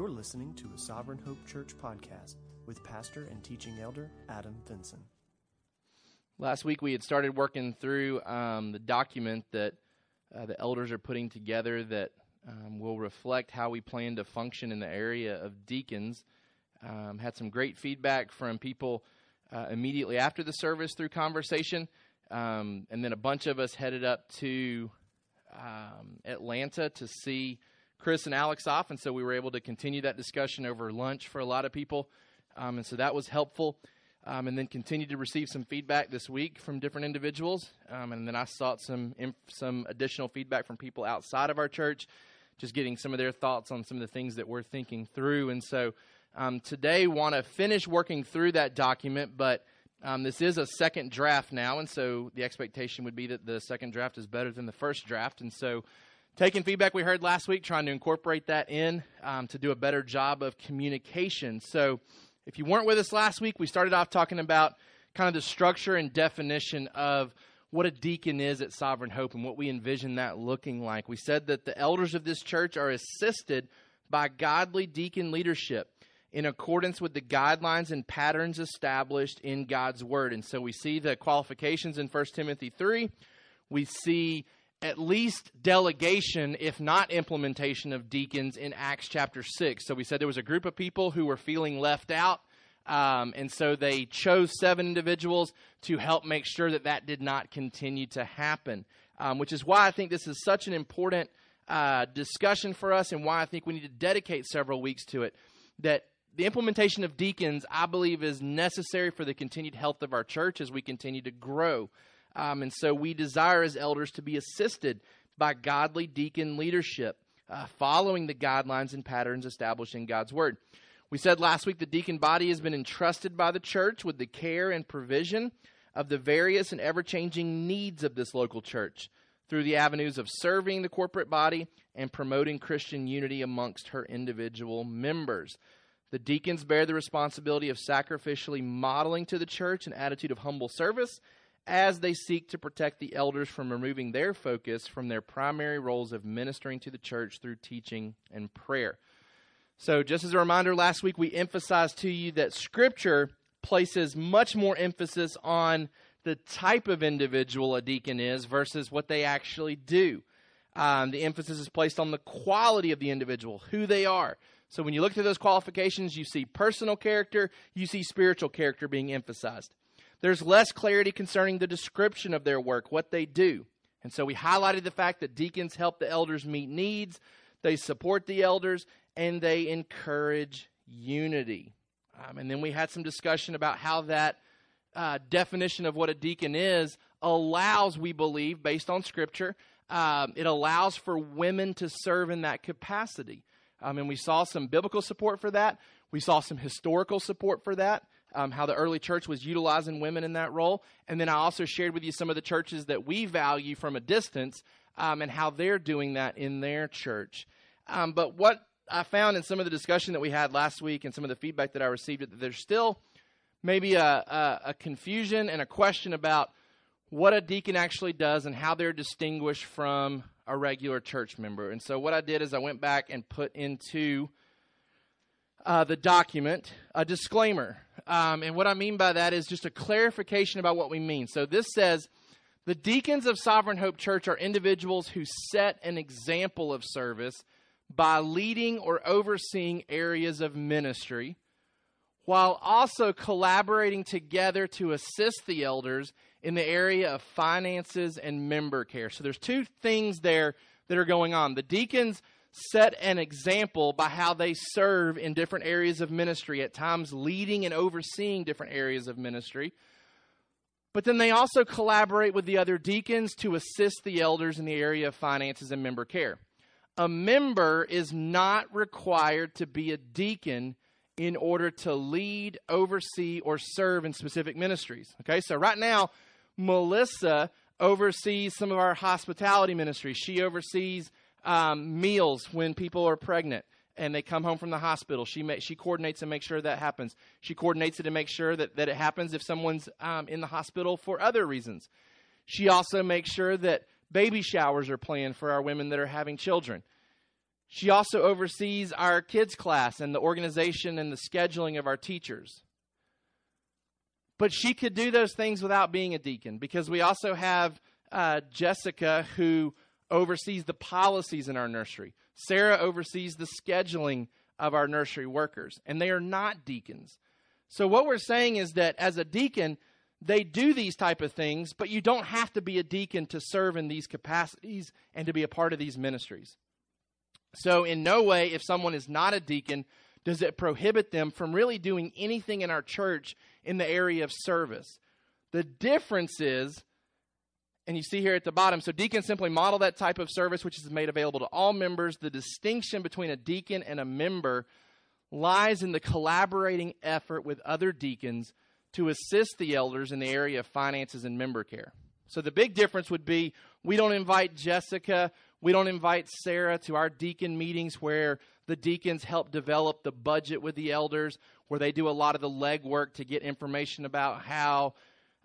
You're listening to a Sovereign Hope Church podcast with pastor and teaching elder Adam Vinson. Last week we had started working through um, the document that uh, the elders are putting together that um, will reflect how we plan to function in the area of deacons. Um, had some great feedback from people uh, immediately after the service through conversation, um, and then a bunch of us headed up to um, Atlanta to see Chris and Alex off, and so we were able to continue that discussion over lunch for a lot of people, um, and so that was helpful. Um, and then continued to receive some feedback this week from different individuals, um, and then I sought some some additional feedback from people outside of our church, just getting some of their thoughts on some of the things that we're thinking through. And so um, today, want to finish working through that document, but um, this is a second draft now, and so the expectation would be that the second draft is better than the first draft, and so taking feedback we heard last week, trying to incorporate that in um, to do a better job of communication. So, if you weren't with us last week, we started off talking about kind of the structure and definition of what a deacon is at Sovereign Hope and what we envision that looking like. We said that the elders of this church are assisted by godly deacon leadership in accordance with the guidelines and patterns established in God's Word. And so we see the qualifications in 1 Timothy 3. We see at least delegation, if not implementation, of deacons in Acts chapter 6. So we said there was a group of people who were feeling left out. Um, and so they chose seven individuals to help make sure that that did not continue to happen, um, which is why I think this is such an important uh, discussion for us and why I think we need to dedicate several weeks to it. That the implementation of deacons, I believe, is necessary for the continued health of our church as we continue to grow. Um, and so we desire as elders to be assisted by godly deacon leadership, uh, following the guidelines and patterns established in God's Word. We said last week the deacon body has been entrusted by the church with the care and provision of the various and ever changing needs of this local church through the avenues of serving the corporate body and promoting Christian unity amongst her individual members. The deacons bear the responsibility of sacrificially modeling to the church an attitude of humble service as they seek to protect the elders from removing their focus from their primary roles of ministering to the church through teaching and prayer. So, just as a reminder, last week we emphasized to you that Scripture places much more emphasis on the type of individual a deacon is versus what they actually do. Um, the emphasis is placed on the quality of the individual, who they are. So, when you look through those qualifications, you see personal character, you see spiritual character being emphasized. There's less clarity concerning the description of their work, what they do. And so we highlighted the fact that deacons help the elders meet needs, they support the elders, and they encourage unity. Um, and then we had some discussion about how that uh, definition of what a deacon is allows, we believe, based on Scripture, um, it allows for women to serve in that capacity. Um, and we saw some biblical support for that. We saw some historical support for that um, how the early church was utilizing women in that role. And then I also shared with you some of the churches that we value from a distance um, and how they're doing that in their church. Um, but what I found in some of the discussion that we had last week and some of the feedback that I received, that there's still maybe a, a, a confusion and a question about what a deacon actually does and how they're distinguished from a regular church member. And so what I did is I went back and put into uh, the document a disclaimer. Um, and what I mean by that is just a clarification about what we mean. So this says the deacons of Sovereign Hope Church are individuals who set an example of service by leading or overseeing areas of ministry while also collaborating together to assist the elders in the area of finances and member care. So there's two things there that are going on. The deacons set an example by how they serve in different areas of ministry, at times leading and overseeing different areas of ministry. But then they also collaborate with the other deacons to assist the elders in the area of finances and member care. A member is not required to be a deacon in order to lead, oversee, or serve in specific ministries. Okay, so right now, Melissa oversees some of our hospitality ministries. She oversees um, meals when people are pregnant and they come home from the hospital. She ma- she coordinates and makes sure that happens. She coordinates it and makes sure that, that it happens if someone's um, in the hospital for other reasons. She also makes sure that baby showers are planned for our women that are having children. She also oversees our kids' class and the organization and the scheduling of our teachers. But she could do those things without being a deacon because we also have uh, Jessica who oversees the policies in our nursery. Sarah oversees the scheduling of our nursery workers, and they are not deacons. So what we're saying is that as a deacon, they do these type of things, but you don't have to be a deacon to serve in these capacities and to be a part of these ministries. So in no way if someone is not a deacon does it prohibit them from really doing anything in our church in the area of service. The difference is and you see here at the bottom, so deacons simply model that type of service which is made available to all members. The distinction between a deacon and a member lies in the collaborating effort with other deacons to assist the elders in the area of finances and member care. So the big difference would be we don't invite Jessica, we don't invite Sarah to our deacon meetings where the deacons help develop the budget with the elders, where they do a lot of the legwork to get information about how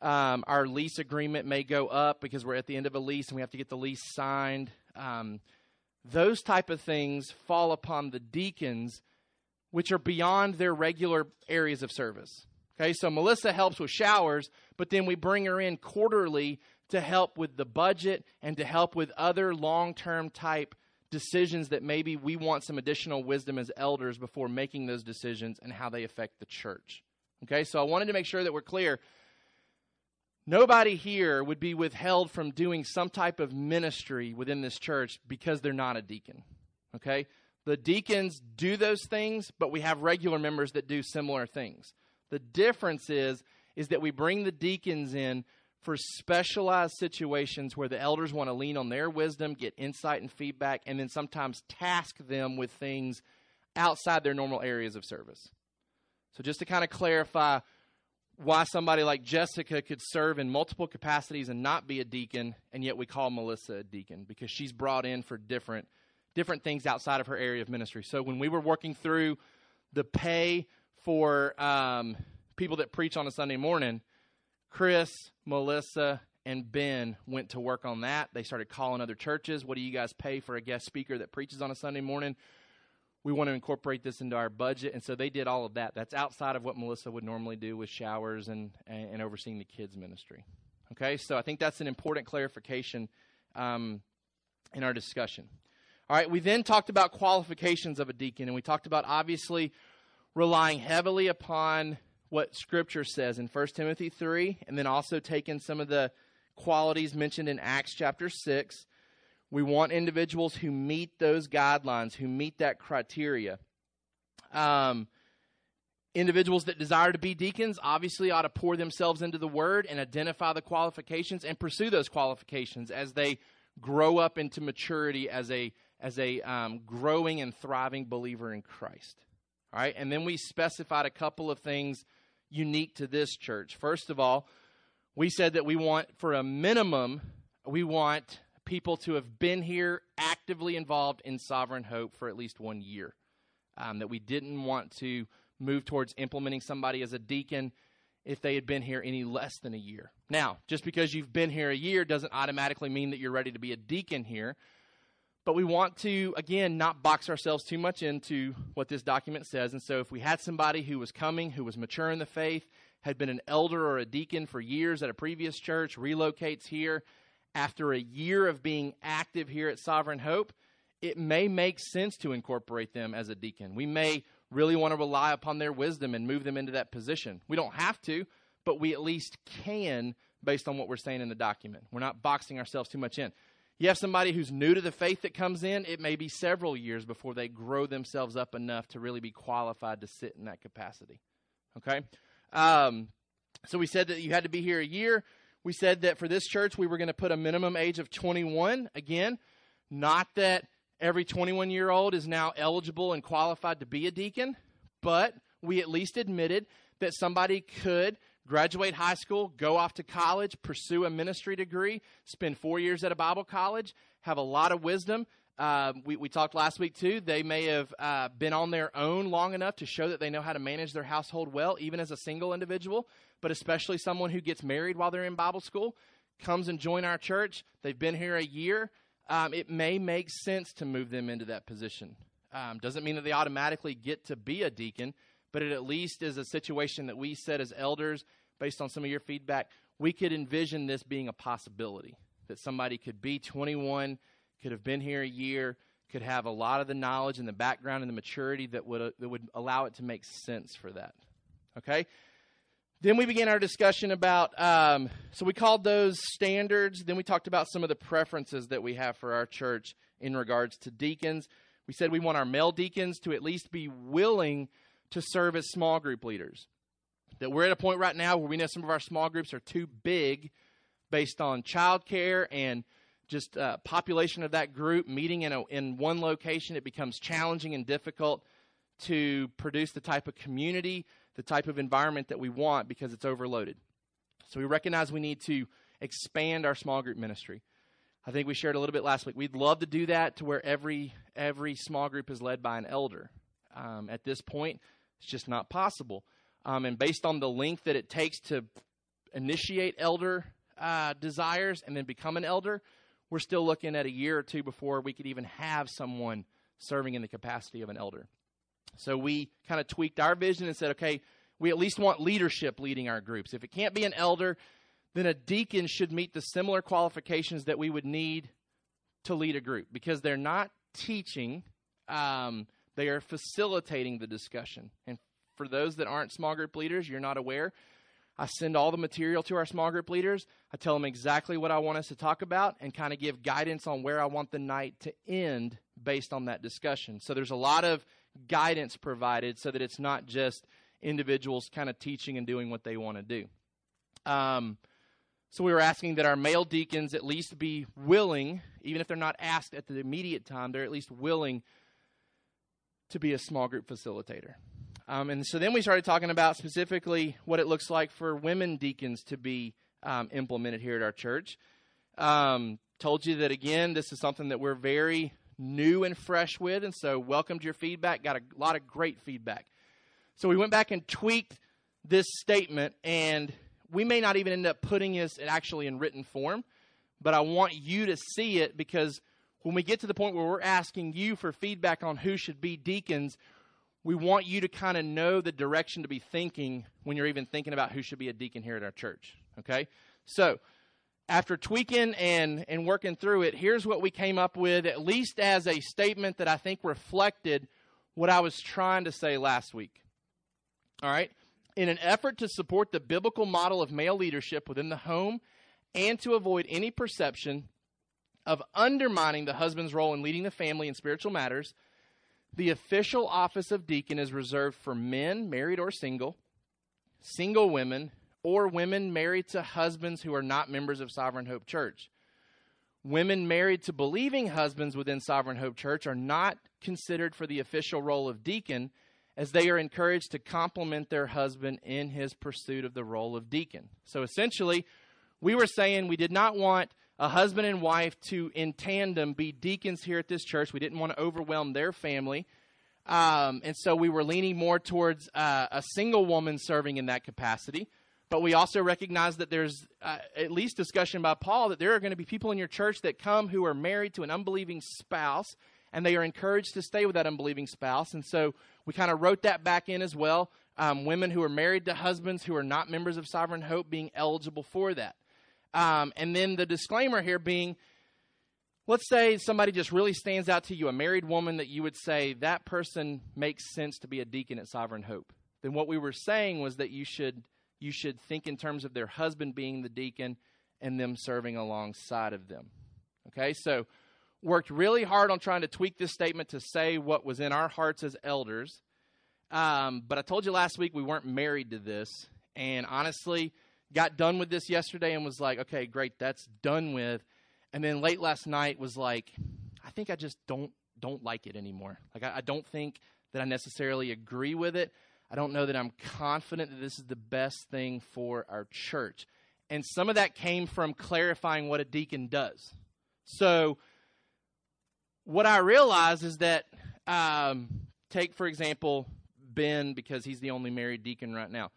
um, our lease agreement may go up because we're at the end of a lease and we have to get the lease signed. Um, those type of things fall upon the deacons, which are beyond their regular areas of service. Okay, so Melissa helps with showers, but then we bring her in quarterly to help with the budget and to help with other long term type decisions that maybe we want some additional wisdom as elders before making those decisions and how they affect the church. Okay, so I wanted to make sure that we're clear Nobody here would be withheld from doing some type of ministry within this church because they're not a deacon. Okay? The deacons do those things, but we have regular members that do similar things. The difference is is that we bring the deacons in for specialized situations where the elders want to lean on their wisdom, get insight and feedback, and then sometimes task them with things outside their normal areas of service. So just to kind of clarify, why somebody like Jessica could serve in multiple capacities and not be a deacon, and yet we call Melissa a deacon because she's brought in for different different things outside of her area of ministry. So when we were working through the pay for um, people that preach on a Sunday morning, Chris, Melissa, and Ben went to work on that. They started calling other churches. What do you guys pay for a guest speaker that preaches on a Sunday morning? We want to incorporate this into our budget. And so they did all of that. That's outside of what Melissa would normally do with showers and, and, overseeing the kids' ministry. Okay, so I think that's an important clarification um, in our discussion. All right, we then talked about qualifications of a deacon, and we talked about obviously relying heavily upon what Scripture says in 1 Timothy 3, and then also taking some of the qualities mentioned in Acts chapter 6 we want individuals who meet those guidelines, who meet that criteria. Um, individuals that desire to be deacons obviously ought to pour themselves into the word and identify the qualifications and pursue those qualifications as they grow up into maturity as a as a um, growing and thriving believer in Christ. All right, and then we specified a couple of things unique to this church. First of all, we said that we want for a minimum we want people to have been here actively involved in Sovereign Hope for at least one year. Um, that we didn't want to move towards implementing somebody as a deacon if they had been here any less than a year. Now, just because you've been here a year doesn't automatically mean that you're ready to be a deacon here. But we want to, again, not box ourselves too much into what this document says. And so, if we had somebody who was coming, who was mature in the faith, had been an elder or a deacon for years at a previous church, relocates here, after a year of being active here at Sovereign Hope, it may make sense to incorporate them as a deacon. We may really want to rely upon their wisdom and move them into that position. We don't have to, but we at least can based on what we're saying in the document. We're not boxing ourselves too much in. You have somebody who's new to the faith that comes in, it may be several years before they grow themselves up enough to really be qualified to sit in that capacity. Okay? Um, so we said that you had to be here a year. We said that for this church, we were going to put a minimum age of 21. Again, not that every 21 year old is now eligible and qualified to be a deacon, but we at least admitted that somebody could graduate high school, go off to college, pursue a ministry degree, spend four years at a Bible college, have a lot of wisdom. Uh, we, we talked last week too. They may have uh, been on their own long enough to show that they know how to manage their household well, even as a single individual but especially someone who gets married while they're in Bible school, comes and join our church. They've been here a year. um, it may make sense to move them into that position. Um, doesn't mean that they automatically get to be a deacon, but it at least is a situation that we said as elders, based on some of your feedback, we could envision this being a possibility that somebody could be 21, could have been here a year, could have a lot of the knowledge and the background and the maturity that would uh, that would allow it to make sense for that. Okay. Then we began our discussion about, um, so we called those standards. Then we talked about some of the preferences that we have for our church in regards to deacons. We said we want our male deacons to at least be willing to serve as small group leaders. That we're at a point right now where we know some of our small groups are too big based on childcare and just uh, population of that group meeting in, a, in one location. It becomes challenging and difficult to produce the type of community, the type of environment that we want because it's overloaded. So we recognize we need to expand our small group ministry. I think we shared a little bit last week. We'd love to do that to where every every small group is led by an elder. Um, at this point, it's just not possible. Um, and based on the length that it takes to initiate elder uh, desires and then become an elder, we're still looking at a year or two before we could even have someone serving in the capacity of an elder. So we kind of tweaked our vision and said, okay, we at least want leadership leading our groups. If it can't be an elder, then a deacon should meet the similar qualifications that we would need to lead a group because they're not teaching, um, they are facilitating the discussion. And for those that aren't small group leaders, you're not aware, I send all the material to our small group leaders. I tell them exactly what I want us to talk about and kind of give guidance on where I want the night to end based on that discussion. So there's a lot of guidance provided so that it's not just individuals kind of teaching and doing what they want to do. Um, so we were asking that our male deacons at least be willing, even if they're not asked at the immediate time, they're at least willing to be a small group facilitator. Um, and so then we started talking about specifically what it looks like for women deacons to be um, implemented here at our church. Um, told you that again, this is something that we're very new and fresh with, and so welcomed your feedback. Got a lot of great feedback. So we went back and tweaked this statement, and we may not even end up putting this actually in written form, but I want you to see it because when we get to the point where we're asking you for feedback on who should be deacons, we want you to kind of know the direction to be thinking when you're even thinking about who should be a deacon here at our church. Okay? So, after tweaking and, and working through it, here's what we came up with, at least as a statement that I think reflected what I was trying to say last week. All right? In an effort to support the biblical model of male leadership within the home and to avoid any perception of undermining the husband's role in leading the family in spiritual matters, the official office of deacon is reserved for men, married or single, single women, or women married to husbands who are not members of Sovereign Hope Church. Women married to believing husbands within Sovereign Hope Church are not considered for the official role of deacon, as they are encouraged to complement their husband in his pursuit of the role of deacon. So essentially, we were saying we did not want a husband and wife to, in tandem, be deacons here at this church. We didn't want to overwhelm their family. Um, and so we were leaning more towards uh, a single woman serving in that capacity. But we also recognize that there's uh, at least discussion by Paul that there are going to be people in your church that come who are married to an unbelieving spouse, and they are encouraged to stay with that unbelieving spouse. And so we kind of wrote that back in as well. Um, women who are married to husbands who are not members of Sovereign Hope being eligible for that. Um, and then the disclaimer here being let's say somebody just really stands out to you, a married woman that you would say that person makes sense to be a deacon at Sovereign Hope. Then what we were saying was that you should you should think in terms of their husband being the deacon and them serving alongside of them. Okay, so worked really hard on trying to tweak this statement to say what was in our hearts as elders. Um, but I told you last week we weren't married to this, and honestly, got done with this yesterday and was like, okay, great, that's done with. And then late last night was like, I think I just don't don't like it anymore. Like I, I don't think that I necessarily agree with it. I don't know that I'm confident that this is the best thing for our church. And some of that came from clarifying what a deacon does. So, what I realize is that, um, take for example, Ben, because he's the only married deacon right now.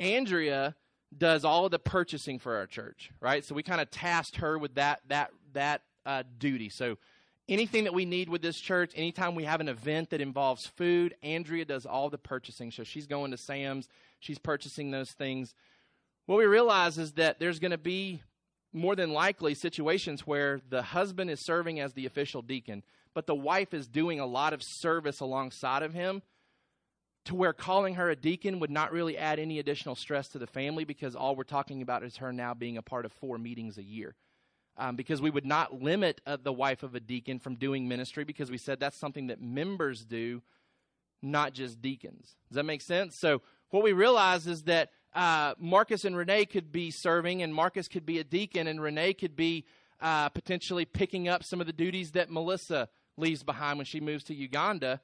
Andrea does all of the purchasing for our church, right? So we kind of tasked her with that that that uh, duty. So anything that we need with this church, anytime we have an event that involves food, Andrea does all the purchasing. So she's going to Sam's, she's purchasing those things. What we realize is that there's going to be more than likely situations where the husband is serving as the official deacon, but the wife is doing a lot of service alongside of him to where calling her a deacon would not really add any additional stress to the family because all we're talking about is her now being a part of four meetings a year. Um, because we would not limit uh, the wife of a deacon from doing ministry because we said that's something that members do, not just deacons. Does that make sense? So, what we realize is that uh, Marcus and Renee could be serving, and Marcus could be a deacon, and Renee could be uh, potentially picking up some of the duties that Melissa leaves behind when she moves to Uganda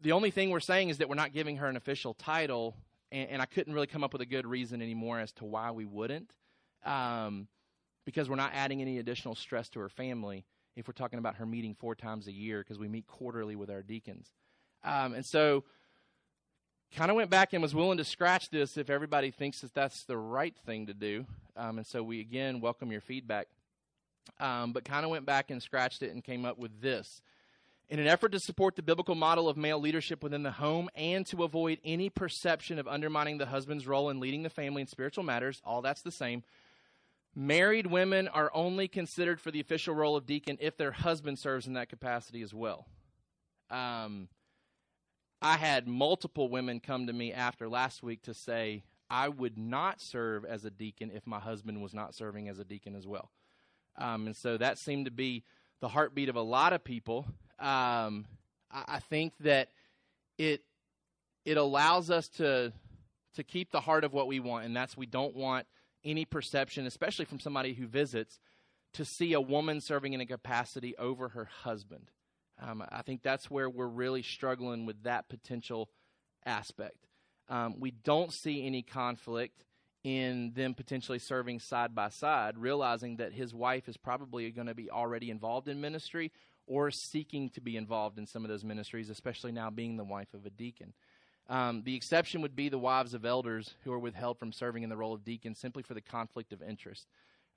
the only thing we're saying is that we're not giving her an official title, and, and I couldn't really come up with a good reason anymore as to why we wouldn't, um, because we're not adding any additional stress to her family if we're talking about her meeting four times a year because we meet quarterly with our deacons. Um, and so, kind of went back and was willing to scratch this if everybody thinks that that's the right thing to do. Um, and so, we again welcome your feedback. Um, but kind of went back and scratched it and came up with this. In an effort to support the biblical model of male leadership within the home and to avoid any perception of undermining the husband's role in leading the family in spiritual matters, all that's the same. Married women are only considered for the official role of deacon if their husband serves in that capacity as well. Um, I had multiple women come to me after last week to say, I would not serve as a deacon if my husband was not serving as a deacon as well. Um, and so that seemed to be the heartbeat of a lot of people. Um, I, I think that it it allows us to to keep the heart of what we want, and that's we don't want any perception, especially from somebody who visits, to see a woman serving in a capacity over her husband. Um, I think that's where we're really struggling with that potential aspect. Um, we don't see any conflict in them potentially serving side by side, realizing that his wife is probably going to be already involved in ministry or seeking to be involved in some of those ministries, especially now being the wife of a deacon. Um, the exception would be the wives of elders who are withheld from serving in the role of deacon simply for the conflict of interest.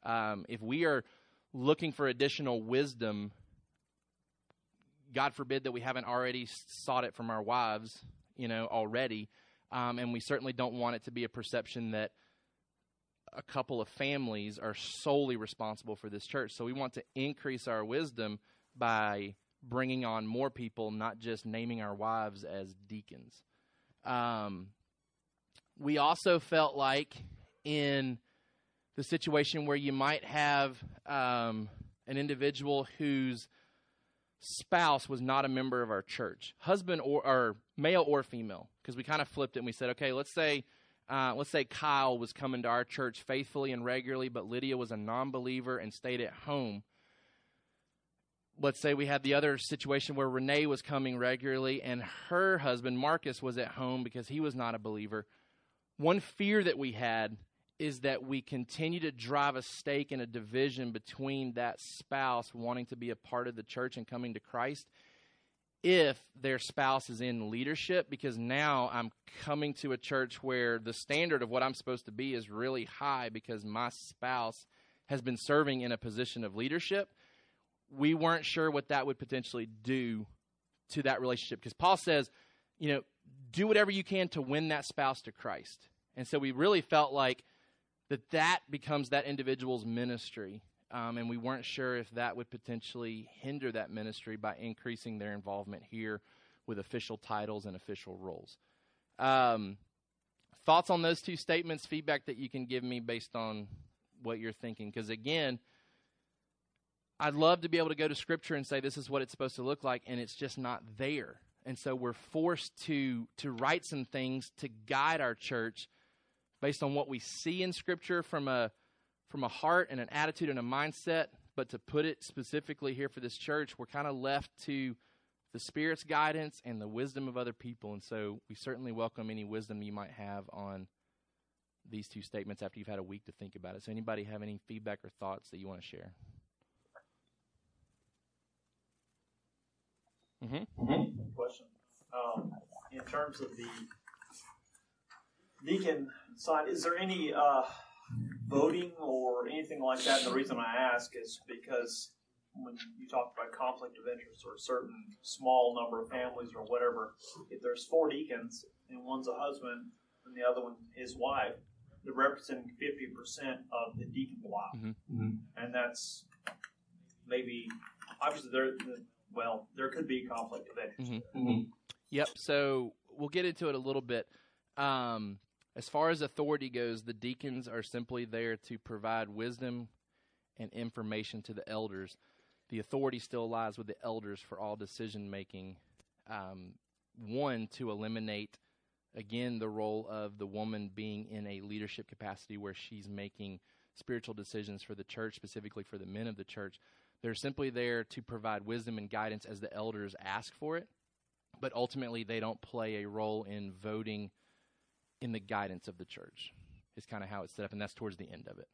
Um, if we are looking for additional wisdom, God forbid that we haven't already sought it from our wives, you know, already, um, and we certainly don't want it to be a perception that a couple of families are solely responsible for this church. So we want to increase our wisdom by bringing on more people, not just naming our wives as deacons. Um, we also felt like in the situation where you might have um, an individual whose spouse was not a member of our church, husband or, or male or female, because we kind of flipped it and we said, okay, let's say. Uh, let's say Kyle was coming to our church faithfully and regularly, but Lydia was a non believer and stayed at home let's say we had the other situation where Renee was coming regularly and her husband, Marcus, was at home because he was not a believer. One fear that we had is that we continue to drive a stake in a division between that spouse wanting to be a part of the church and coming to Christ if their spouse is in leadership because now I'm coming to a church where the standard of what I'm supposed to be is really high because my spouse has been serving in a position of leadership we weren't sure what that would potentially do to that relationship because Paul says, you know, do whatever you can to win that spouse to Christ. And so we really felt like that that becomes that individual's ministry. Um, and we weren't sure if that would potentially hinder that ministry by increasing their involvement here with official titles and official roles. Um, thoughts on those two statements, feedback that you can give me based on what you're thinking? Because again, I'd love to be able to go to Scripture and say this is what it's supposed to look like, and it's just not there. And so we're forced to to write some things to guide our church based on what we see in Scripture from a from a heart and an attitude and a mindset. But to put it specifically here for this church, we're kind of left to the Spirit's guidance and the wisdom of other people. And so we certainly welcome any wisdom you might have on these two statements after you've had a week to think about it. So, anybody have any feedback or thoughts that you want to share? Mm-hmm. mm-hmm. Question. Um, in terms of the deacon side, is there any uh, voting or anything like that. And the reason I ask is because when you talk about conflict of interest or a certain small number of families or whatever, if there's four deacons and one's a husband and the other one his wife, they're representing 50% of the deacon block. Mm-hmm. And that's maybe, obviously, there, well, there could be conflict of interest. Mm-hmm. Yep. So we'll get into it a little bit. Um, as far as authority goes, the deacons are simply there to provide wisdom and information to the elders. The authority still lies with the elders for all decision making. Um, one, to eliminate, again, the role of the woman being in a leadership capacity where she's making spiritual decisions for the church, specifically for the men of the church. They're simply there to provide wisdom and guidance as the elders ask for it, but ultimately they don't play a role in voting in the guidance of the church. Is kind of how it's set up, and that's towards the end of it.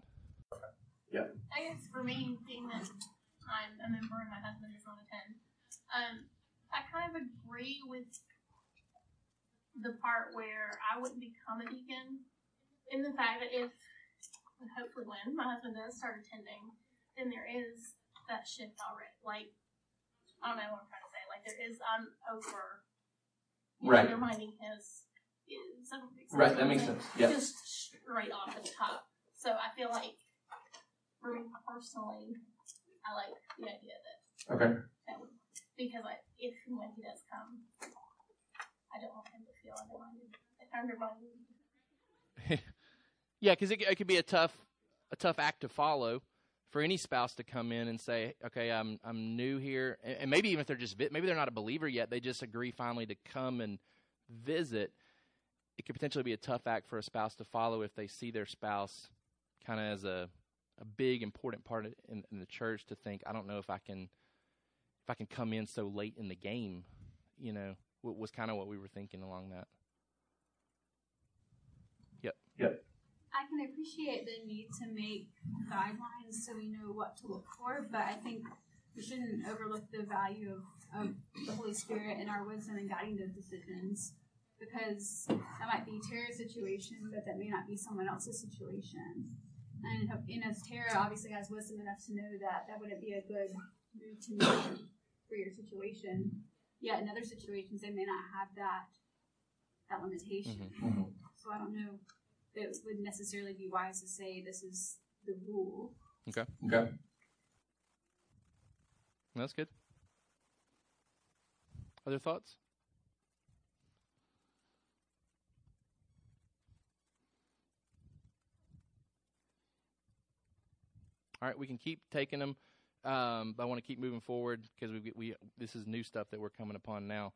Yeah. I guess for me, being that I'm a member and my husband is on a ten, um, I kind of agree with the part where I wouldn't become a deacon, in the fact that if, and hopefully when my husband does start attending, then there is that shift already. Like, I don't know what I'm trying to say. Like, there is, I'm over right. undermining his Right, that makes sense. Yeah. Just straight off the top. So I feel like, for me personally, I like the idea that. Okay. That would, because I, if and when he does come, I don't want him to feel undermined. Undermined. yeah, because it, it could be a tough, a tough act to follow for any spouse to come in and say, "Okay, I'm I'm new here," and, and maybe even if they're just maybe they're not a believer yet, they just agree finally to come and visit it could potentially be a tough act for a spouse to follow if they see their spouse kind of as a a big important part in, in, the church to think I don't know if I can if I can come in so late in the game, you know, was kind of what we were thinking along that. Yep. Yep. I can appreciate the need to make guidelines so we know what to look for, but I think we shouldn't overlook the value of, of the Holy Spirit and our wisdom in guiding those decisions because that might be Tara's situation, but that may not be someone else's situation. And, and as Tara obviously has wisdom enough to know that that wouldn't be a good move to make for your situation, yet in other situations they may not have that that limitation. Mm-hmm. mm-hmm. So I don't know it would necessarily be wise to say this is the rule. Okay. Okay. That's good. Other thoughts? All right, we can keep taking them, um, but I want to keep moving forward because we, we this is new stuff that we're coming upon now.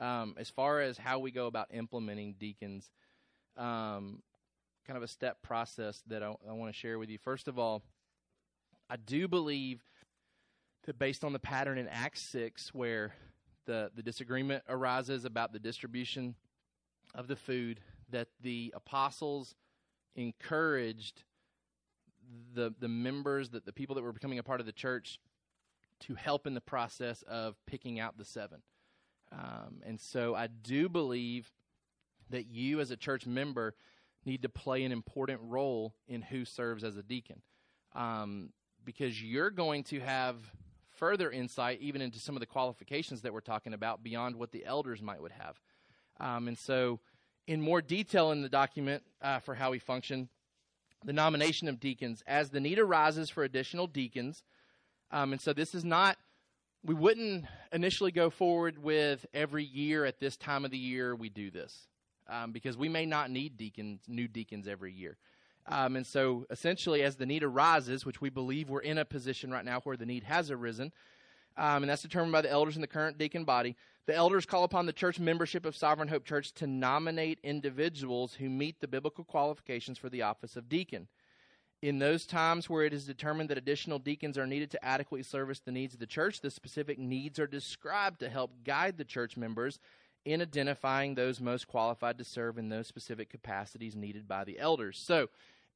Um, as far as how we go about implementing deacons, um, kind of a step process that I, I want to share with you. First of all, I do believe that based on the pattern in Acts six, where the the disagreement arises about the distribution of the food, that the apostles encouraged the the members, that the people that were becoming a part of the church, to help in the process of picking out the seven. Um, and so I do believe that you, as a church member, need to play an important role in who serves as a deacon, um, because you're going to have further insight even into some of the qualifications that we're talking about beyond what the elders might would have. Um, and so, in more detail in the document uh, for how we function, the nomination of deacons as the need arises for additional deacons. Um, and so this is not, we wouldn't initially go forward with every year at this time of the year we do this um, because we may not need deacons, new deacons every year. Um, and so essentially, as the need arises, which we believe we're in a position right now where the need has arisen, um, and that's determined by the elders in the current deacon body. The elders call upon the church membership of Sovereign Hope Church to nominate individuals who meet the biblical qualifications for the office of deacon. In those times where it is determined that additional deacons are needed to adequately service the needs of the church, the specific needs are described to help guide the church members in identifying those most qualified to serve in those specific capacities needed by the elders. So,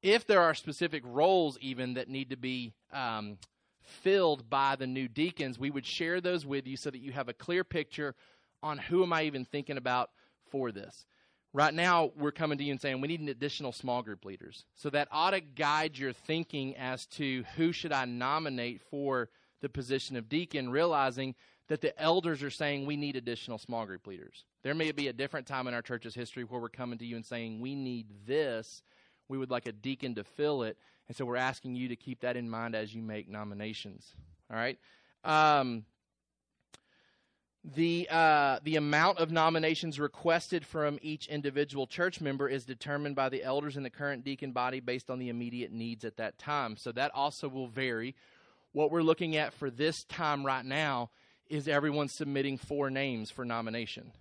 if there are specific roles even that need to be um, filled by the new deacons, we would share those with you so that you have a clear picture on who am I even thinking about for this. Right now, we're coming to you and saying we need an additional small group leaders. So that ought to guide your thinking as to who should I nominate for the position of deacon, realizing that the elders are saying we need additional small group leaders. There may be a different time in our church's history where we're coming to you and saying we need this. We would like a deacon to fill it. And so we're asking you to keep that in mind as you make nominations. All right? Um, the uh, the amount of nominations requested from each individual church member is determined by the elders in the current deacon body based on the immediate needs at that time. So that also will vary. What we're looking at for this time right now is everyone submitting four names for nomination.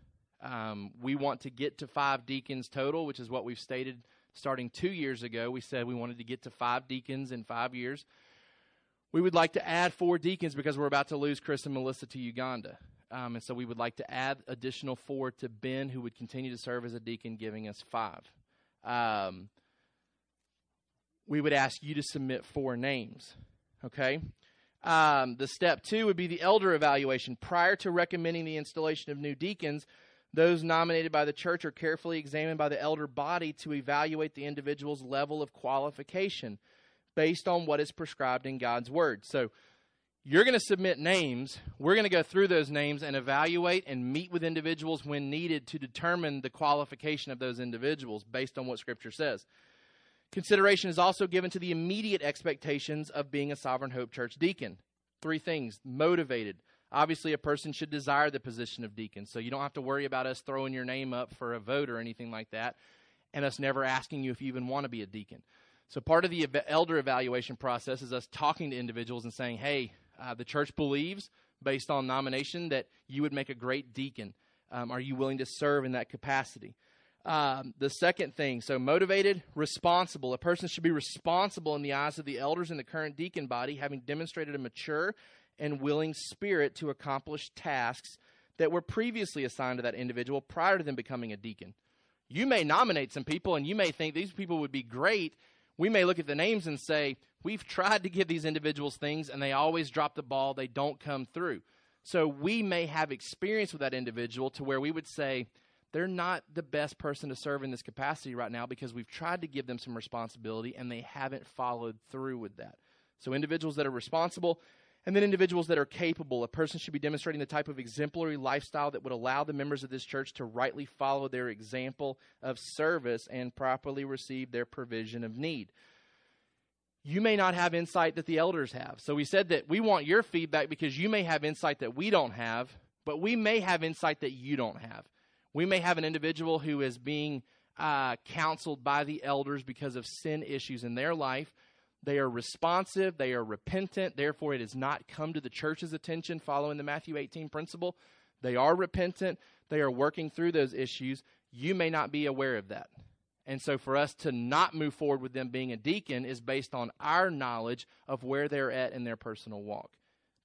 Um, we want to get to five deacons total, which is what we've stated starting two years ago. We said we wanted to get to five deacons in five years. We would like to add four deacons because we're about to lose Chris and Melissa to Uganda. Um, and so we would like to add additional four to Ben, who would continue to serve as a deacon, giving us five. Um, we would ask you to submit four names. Okay? Um, the step two would be the elder evaluation. Prior to recommending the installation of new deacons, those nominated by the church are carefully examined by the elder body to evaluate the individual's level of qualification based on what is prescribed in God's word. So you're going to submit names. We're going to go through those names and evaluate and meet with individuals when needed to determine the qualification of those individuals based on what Scripture says. Consideration is also given to the immediate expectations of being a Sovereign Hope Church deacon. Three things motivated. Obviously, a person should desire the position of deacon, so you don't have to worry about us throwing your name up for a vote or anything like that, and us never asking you if you even want to be a deacon. So, part of the elder evaluation process is us talking to individuals and saying, hey, uh, the church believes, based on nomination, that you would make a great deacon. Um, are you willing to serve in that capacity? Um, the second thing, so motivated, responsible. A person should be responsible in the eyes of the elders in the current deacon body, having demonstrated a mature and willing spirit to accomplish tasks that were previously assigned to that individual prior to them becoming a deacon. You may nominate some people and you may think these people would be great. We may look at the names and say, we've tried to give these individuals things and they always drop the ball, they don't come through. So we may have experience with that individual to where we would say, they're not the best person to serve in this capacity right now because we've tried to give them some responsibility and they haven't followed through with that. So, individuals that are responsible and then individuals that are capable. A person should be demonstrating the type of exemplary lifestyle that would allow the members of this church to rightly follow their example of service and properly receive their provision of need. You may not have insight that the elders have. So, we said that we want your feedback because you may have insight that we don't have, but we may have insight that you don't have. We may have an individual who is being uh, counseled by the elders because of sin issues in their life. They are responsive, they are repentant, therefore, it has not come to the church's attention following the Matthew 18 principle. They are repentant, they are working through those issues. You may not be aware of that. And so, for us to not move forward with them being a deacon is based on our knowledge of where they're at in their personal walk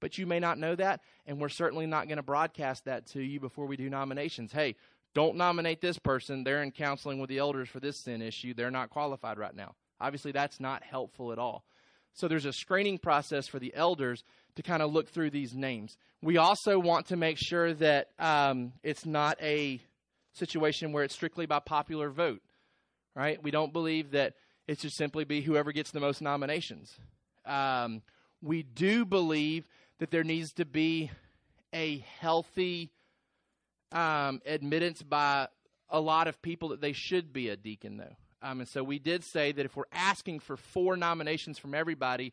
but you may not know that, and we're certainly not going to broadcast that to you before we do nominations. Hey, don't nominate this person. They're in counseling with the elders for this sin issue. They're not qualified right now. Obviously, that's not helpful at all. So there's a screening process for the elders to kind of look through these names. We also want to make sure that um, it's not a situation where it's strictly by popular vote, right? We don't believe that it should simply be whoever gets the most nominations. Um, we do believe that there needs to be a healthy um, admittance by a lot of people that they should be a deacon, though. Um, and so we did say that if we're asking for four nominations from everybody,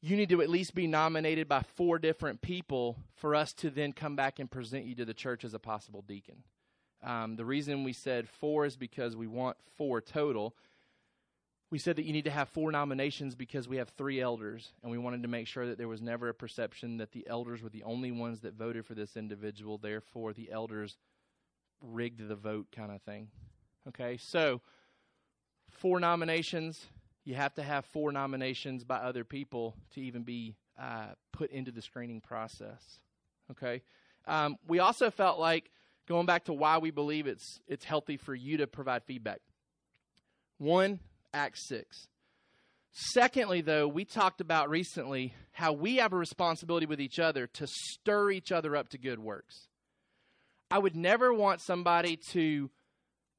you need to at least be nominated by four different people for us to then come back and present you to the church as a possible deacon. Um, the reason we said four is because we want four total we said that you need to have four nominations because we have three elders, and we wanted to make sure that there was never a perception that the elders were the only ones that voted for this individual. Therefore, the elders rigged the vote, kind of thing. Okay, so four nominations. You have to have four nominations by other people to even be uh, put into the screening process. Okay, um, we also felt like going back to why we believe it's it's healthy for you to provide feedback. One, Acts 6. Secondly, though, we talked about recently how we have a responsibility with each other to stir each other up to good works. I would never want somebody to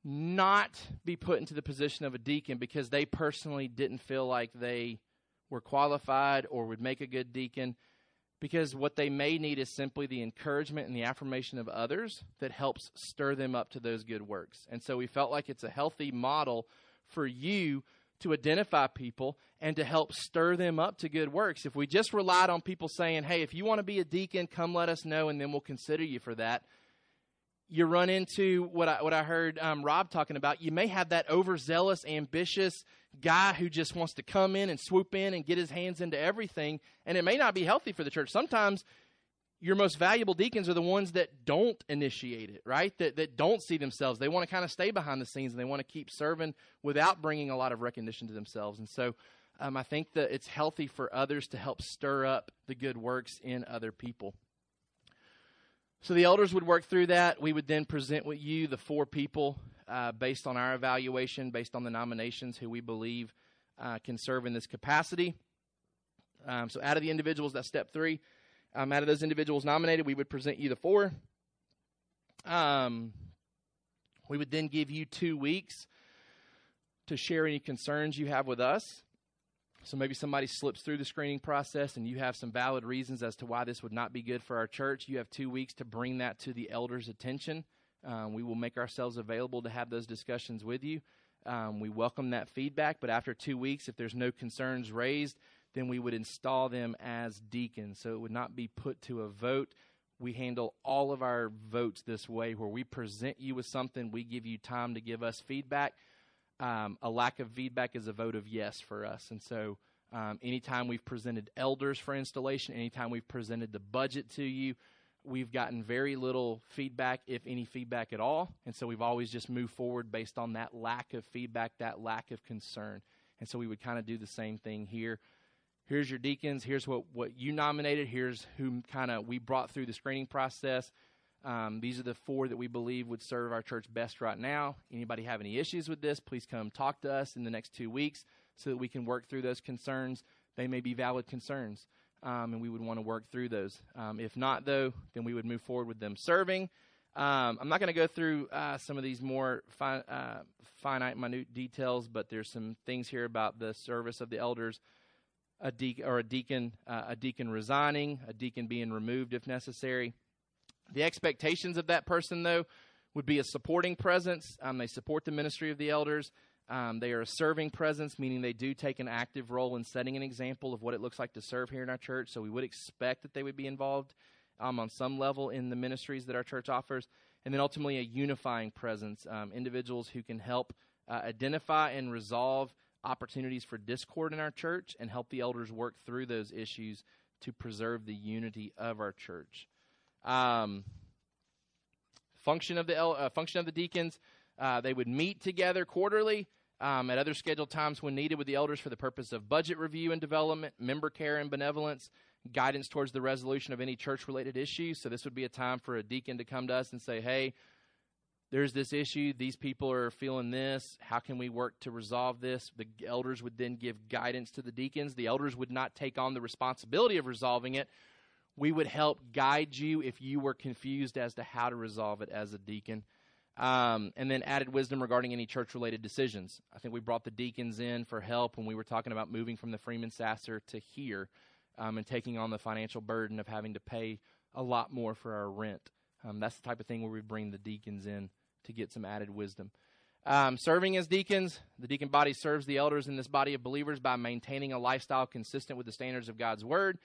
not be put into the position of a deacon because they personally didn't feel like they were qualified or would make a good deacon because what they may need is simply the encouragement and the affirmation of others that helps stir them up to those good works. And so we felt like it's a healthy model for you to identify people and to help stir them up to good works. If we just relied on people saying, hey, if you want to be a deacon, come let us know and then we'll consider you for that, you run into what I, what I heard um, Rob talking about. You may have that overzealous, ambitious guy who just wants to come in and swoop in and get his hands into everything, and it may not be healthy for the church. Sometimes your most valuable deacons are the ones that don't initiate it, right? That that don't see themselves. They want to kind of stay behind the scenes and they want to keep serving without bringing a lot of recognition to themselves. And so, um, I think that it's healthy for others to help stir up the good works in other people. So the elders would work through that. We would then present with you the four people uh, based on our evaluation, based on the nominations, who we believe uh, can serve in this capacity. Um, so, out of the individuals, that's step three. Um, out of those individuals nominated, we would present you the four. Um, we would then give you two weeks to share any concerns you have with us. So maybe somebody slips through the screening process and you have some valid reasons as to why this would not be good for our church. You have two weeks to bring that to the elders' attention. Um, we will make ourselves available to have those discussions with you. Um, we welcome that feedback, but after two weeks, if there's no concerns raised, then we would install them as deacons. So it would not be put to a vote. We handle all of our votes this way, where we present you with something, we give you time to give us feedback. Um, a lack of feedback is a vote of yes for us. And so, um, anytime we've presented elders for installation, anytime we've presented the budget to you, we've gotten very little feedback, if any feedback at all. And so we've always just moved forward based on that lack of feedback, that lack of concern. And so we would kind of do the same thing here. Here's your deacons. Here's what, what you nominated. Here's who kind of we brought through the screening process. Um, these are the four that we believe would serve our church best right now. Anybody have any issues with this? Please come talk to us in the next two weeks so that we can work through those concerns. They may be valid concerns um, and we would want to work through those. Um, if not, though, then we would move forward with them serving. Um, I'm not going to go through uh, some of these more fi- uh, finite, minute details, but there's some things here about the service of the elders, a de- or a deacon, uh, a deacon resigning, a deacon being removed if necessary. The expectations of that person, though, would be a supporting presence. Um, they support the ministry of the elders. Um, they are a serving presence, meaning they do take an active role in setting an example of what it looks like to serve here in our church. So we would expect that they would be involved um, on some level in the ministries that our church offers. And then ultimately, a unifying presence, um, individuals who can help uh, identify and resolve opportunities for discord in our church and help the elders work through those issues to preserve the unity of our church. Um, function of the uh, function of the deacons. Uh, they would meet together quarterly um, at other scheduled times when needed with the elders for the purpose of budget review and development, member care and benevolence, guidance towards the resolution of any church related issues. So, this would be a time for a deacon to come to us and say, hey, there's this issue. These people are feeling this. How can we work to resolve this? The elders would then give guidance to the deacons. The elders would not take on the responsibility of resolving it. We would help guide you if you were confused as to how to resolve it as a deacon. Um, and then added wisdom regarding any church related decisions. I think we brought the deacons in for help when we were talking about moving from the Freeman Sasser to here um, and taking on the financial burden of having to pay a lot more for our rent. Um, that's the type of thing where we bring the deacons in to get some added wisdom. Um, serving as deacons, the deacon body serves the elders in this body of believers by maintaining a lifestyle consistent with the standards of God's word,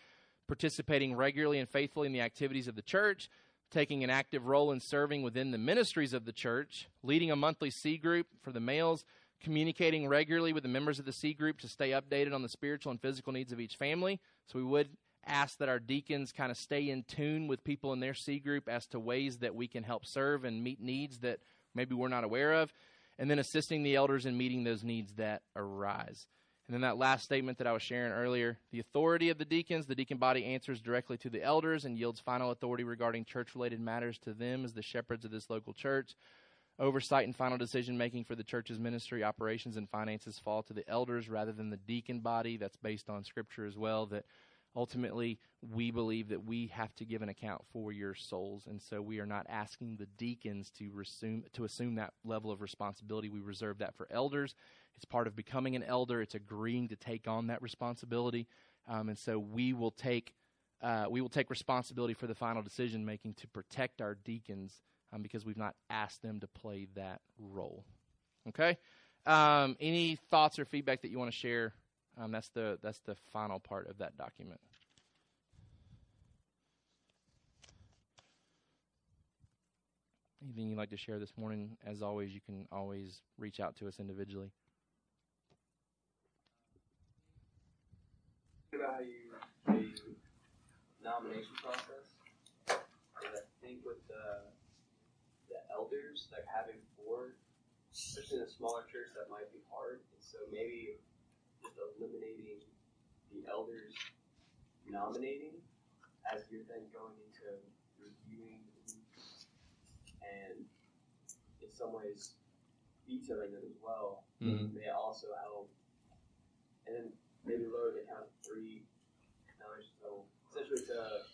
participating regularly and faithfully in the activities of the church, taking an active role in serving within the ministries of the church, leading a monthly C group for the males, communicating regularly with the members of the C group to stay updated on the spiritual and physical needs of each family. So we would ask that our deacons kind of stay in tune with people in their C group as to ways that we can help serve and meet needs that maybe we're not aware of, and then assisting the elders in meeting those needs that arise. And then that last statement that I was sharing earlier the authority of the deacons, the deacon body answers directly to the elders and yields final authority regarding church related matters to them as the shepherds of this local church. Oversight and final decision making for the church's ministry, operations, and finances fall to the elders rather than the deacon body. That's based on scripture as well, that ultimately we believe that we have to give an account for your souls and so we are not asking the deacons to assume to assume that level of responsibility. We reserve that for elders. It's part of becoming an elder. It's agreeing to take on that responsibility. Um, and so we will take uh, we will take responsibility for the final decision making to protect our deacons um, because we've not asked them to play that role. Okay? Um, any thoughts or feedback that you want to share um, that's the that's the final part of that document anything you'd like to share this morning, as always, you can always reach out to us individually. About how you the nomination process, I think with the the elders, like having four, especially in a smaller church, that might be hard. And so maybe eliminating the elders nominating as you're then going into reviewing and in some ways vetoing them as well Mhm. may also help. And then maybe lower the count to three dollars. So essentially to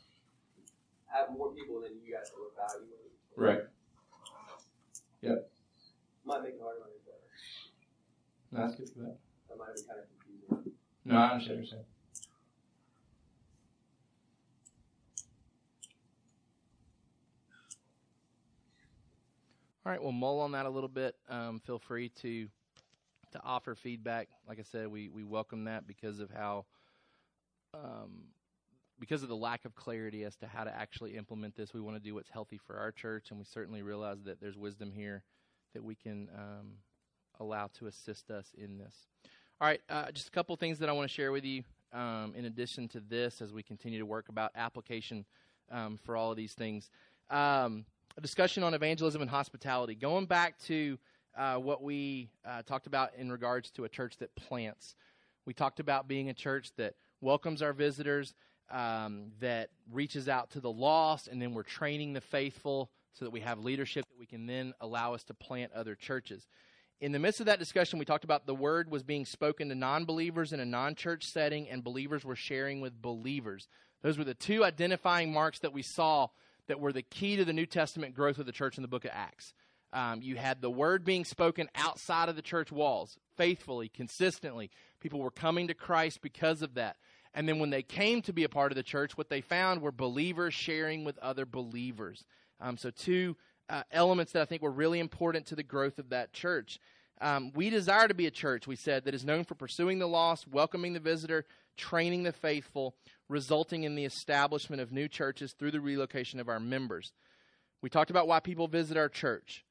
have more people than you guys will evaluate. Right. Yep. Might make it harder on. No, that's good for that. That might be kind of. No, I understand what you're saying. All right, we'll mull on that a little bit. Um, feel free to to offer feedback. Like I said, we, we welcome that because of how um, because of the lack of clarity as to how to actually implement this. We want to do what's healthy for our church, and we certainly realize that there's wisdom here that we can um, allow to assist us in this. All right, uh, just a couple things that I want to share with you. Um, in addition to this, as we continue to work about application um, for all of these things, um, a discussion on evangelism and hospitality. Going back to uh, what we uh, talked about in regards to a church that plants, we talked about being a church that welcomes our visitors, um, that reaches out to the lost, and then we're training the faithful so that we have leadership that we can then allow us to plant other churches in the midst of that discussion, we talked about the word was being spoken to non believers in a non church setting, and believers were sharing with believers. Those were the two identifying marks that we saw that were the key to the New Testament growth of the church in the book of Acts. Um, you had the word being spoken outside of the church walls, faithfully, consistently. People were coming to Christ because of that. And then when they came to be a part of the church, what they found were believers sharing with other believers. Um, so, two uh, elements that I think were really important to the growth of that church. Um, we desire to be a church, we said, that is known for pursuing the lost, welcoming the visitor, training the faithful, resulting in the establishment of new churches through the relocation of our members. We talked about why people visit our church.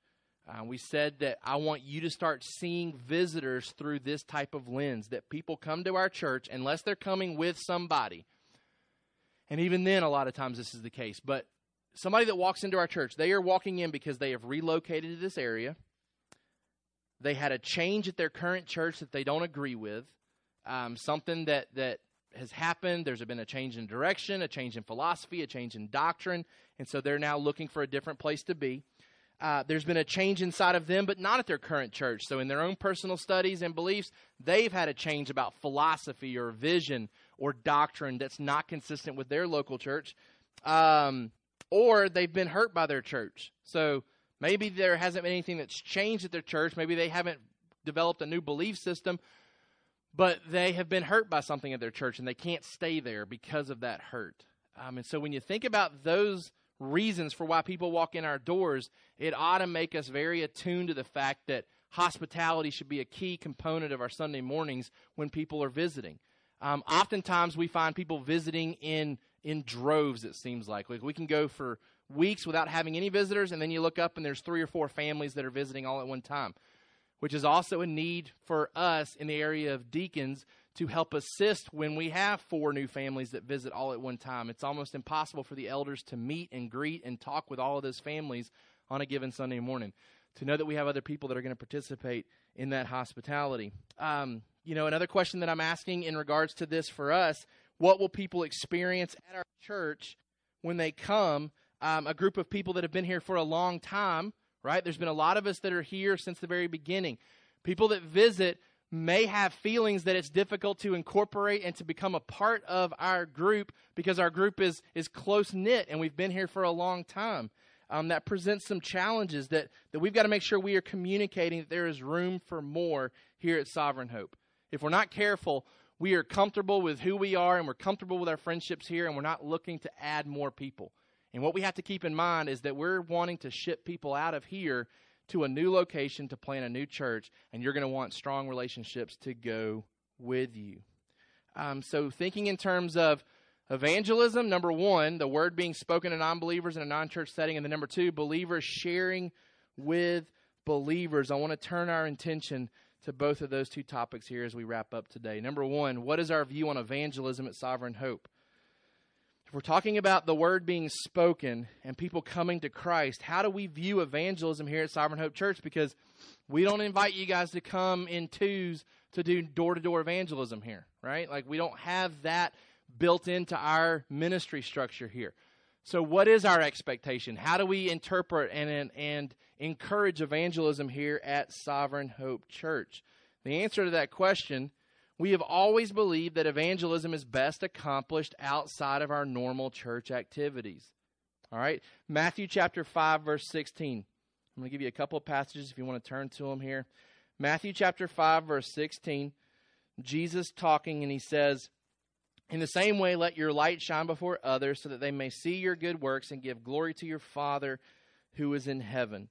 Uh, we said that I want you to start seeing visitors through this type of lens, that people come to our church unless they're coming with somebody. And even then, a lot of times this is the case. But somebody that walks into our church, they are walking in because they have relocated to this area. They had a change at their current church that they don't agree with, um, something that, that has happened. There's been a change in direction, a change in philosophy, a change in doctrine, and so they're now looking for a different place to be. Uh, there's been a change inside of them, but not at their current church. So, in their own personal studies and beliefs, they've had a change about philosophy or vision or doctrine that's not consistent with their local church. Um, or they've been hurt by their church. So maybe there hasn't been anything that's changed at their church. Maybe they haven't developed a new belief system, but they have been hurt by something at their church and they can't stay there because of that hurt. Um, and so when you think about those reasons for why people walk in our doors, it ought to make us very attuned to the fact that hospitality should be a key component of our Sunday mornings when people are visiting. Um, oftentimes, we find people visiting in in droves. It seems like like we can go for weeks without having any visitors, and then you look up and there's three or four families that are visiting all at one time, which is also a need for us in the area of deacons to help assist when we have four new families that visit all at one time. It's almost impossible for the elders to meet and greet and talk with all of those families on a given Sunday morning. To know that we have other people that are going to participate in that hospitality. Um, you know, another question that I'm asking in regards to this for us what will people experience at our church when they come? Um, a group of people that have been here for a long time, right? There's been a lot of us that are here since the very beginning. People that visit may have feelings that it's difficult to incorporate and to become a part of our group because our group is, is close knit and we've been here for a long time. Um, that presents some challenges that, that we've got to make sure we are communicating that there is room for more here at Sovereign Hope. If we're not careful, we are comfortable with who we are and we're comfortable with our friendships here and we're not looking to add more people. And what we have to keep in mind is that we're wanting to ship people out of here to a new location to plant a new church, and you're going to want strong relationships to go with you. Um, so, thinking in terms of evangelism, number one, the word being spoken to non believers in a non church setting, and then number two, believers sharing with believers. I want to turn our attention to both of those two topics here as we wrap up today. Number one, what is our view on evangelism at Sovereign Hope? If we're talking about the word being spoken and people coming to Christ, how do we view evangelism here at Sovereign Hope Church? Because we don't invite you guys to come in twos to do door to door evangelism here, right? Like we don't have that built into our ministry structure here. So, what is our expectation? How do we interpret and, and encourage evangelism here at Sovereign Hope Church? The answer to that question we have always believed that evangelism is best accomplished outside of our normal church activities. All right? Matthew chapter 5, verse 16. I'm going to give you a couple of passages if you want to turn to them here. Matthew chapter 5, verse 16. Jesus talking, and he says, In the same way, let your light shine before others so that they may see your good works and give glory to your Father who is in heaven.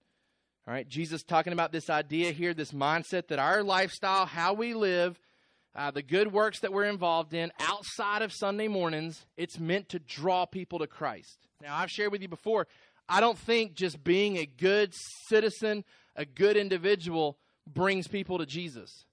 All right, Jesus talking about this idea here, this mindset that our lifestyle, how we live, uh, the good works that we're involved in outside of Sunday mornings, it's meant to draw people to Christ. Now, I've shared with you before, I don't think just being a good citizen, a good individual, brings people to Jesus.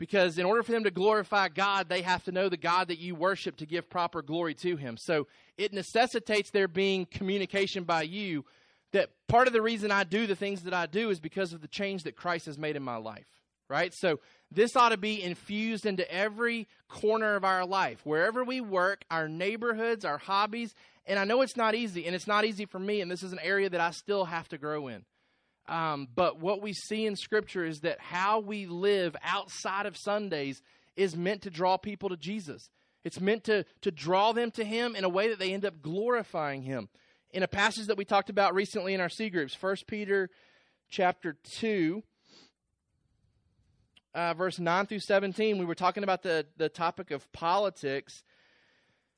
Because in order for them to glorify God, they have to know the God that you worship to give proper glory to Him. So it necessitates there being communication by you that part of the reason I do the things that I do is because of the change that Christ has made in my life. Right? So this ought to be infused into every corner of our life, wherever we work, our neighborhoods, our hobbies. And I know it's not easy, and it's not easy for me, and this is an area that I still have to grow in. Um, but what we see in Scripture is that how we live outside of Sundays is meant to draw people to Jesus. It's meant to, to draw them to Him in a way that they end up glorifying Him. In a passage that we talked about recently in our C groups, 1 Peter chapter 2, uh, verse 9 through 17, we were talking about the, the topic of politics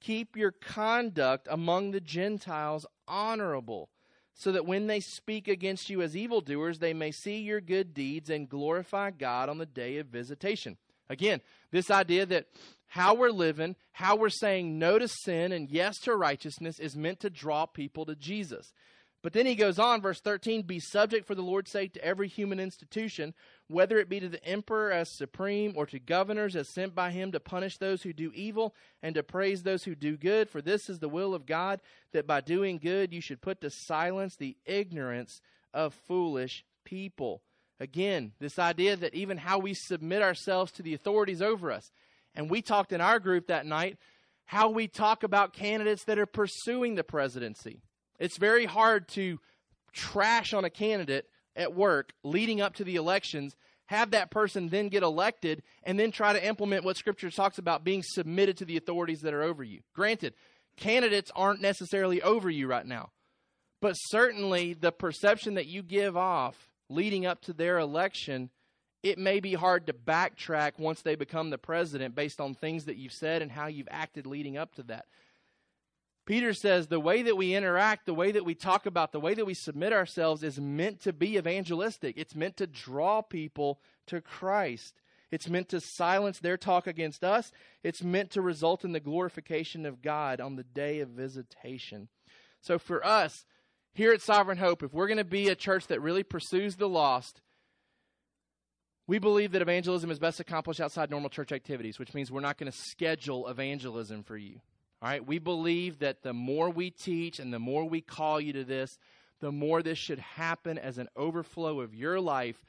Keep your conduct among the Gentiles honorable, so that when they speak against you as evildoers, they may see your good deeds and glorify God on the day of visitation. Again, this idea that how we're living, how we're saying no to sin and yes to righteousness is meant to draw people to Jesus. But then he goes on, verse 13 Be subject for the Lord's sake to every human institution, whether it be to the emperor as supreme or to governors as sent by him to punish those who do evil and to praise those who do good. For this is the will of God, that by doing good you should put to silence the ignorance of foolish people. Again, this idea that even how we submit ourselves to the authorities over us. And we talked in our group that night how we talk about candidates that are pursuing the presidency it's very hard to trash on a candidate at work leading up to the elections, have that person then get elected, and then try to implement what Scripture talks about being submitted to the authorities that are over you. Granted, candidates aren't necessarily over you right now, but certainly the perception that you give off leading up to their election. It may be hard to backtrack once they become the president based on things that you've said and how you've acted leading up to that. Peter says the way that we interact, the way that we talk about, the way that we submit ourselves is meant to be evangelistic. It's meant to draw people to Christ. It's meant to silence their talk against us. It's meant to result in the glorification of God on the day of visitation. So for us, here at Sovereign Hope, if we're going to be a church that really pursues the lost, We believe that evangelism is best accomplished outside normal church activities, which means we're not going to schedule evangelism for you. All right? We believe that the more we teach and the more we call you to this, the more this should happen as an overflow of your life.